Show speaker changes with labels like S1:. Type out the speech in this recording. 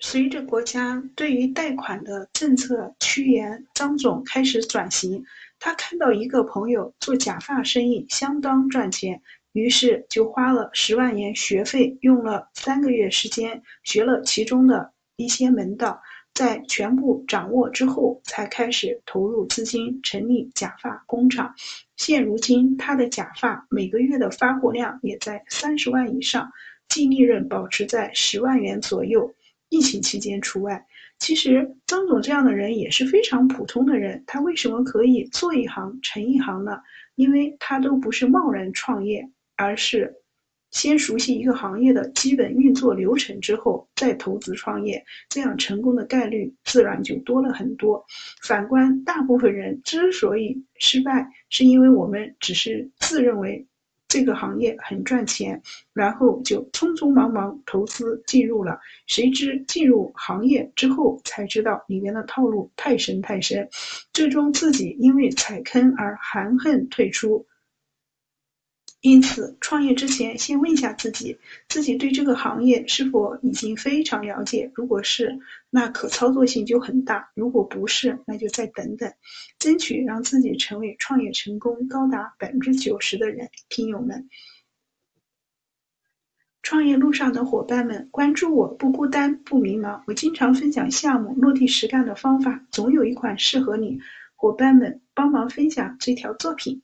S1: 随着国家对于贷款的政策趋严，张总开始转型。他看到一个朋友做假发生意相当赚钱，于是就花了十万元学费，用了三个月时间学了其中的一些门道，在全部掌握之后，才开始投入资金成立假发工厂。现如今，他的假发每个月的发货量也在三十万以上，净利润保持在十万元左右。疫情期间除外。其实张总这样的人也是非常普通的人，他为什么可以做一行成一行呢？因为他都不是贸然创业，而是先熟悉一个行业的基本运作流程之后再投资创业，这样成功的概率自然就多了很多。反观大部分人之所以失败，是因为我们只是自认为。这个行业很赚钱，然后就匆匆忙忙投资进入了，谁知进入行业之后才知道里面的套路太深太深，最终自己因为踩坑而含恨退出。因此，创业之前先问一下自己，自己对这个行业是否已经非常了解？如果是，那可操作性就很大；如果不是，那就再等等，争取让自己成为创业成功高达百分之九十的人。听友们，创业路上的伙伴们，关注我不孤单不迷茫，我经常分享项目落地实干的方法，总有一款适合你。伙伴们，帮忙分享这条作品。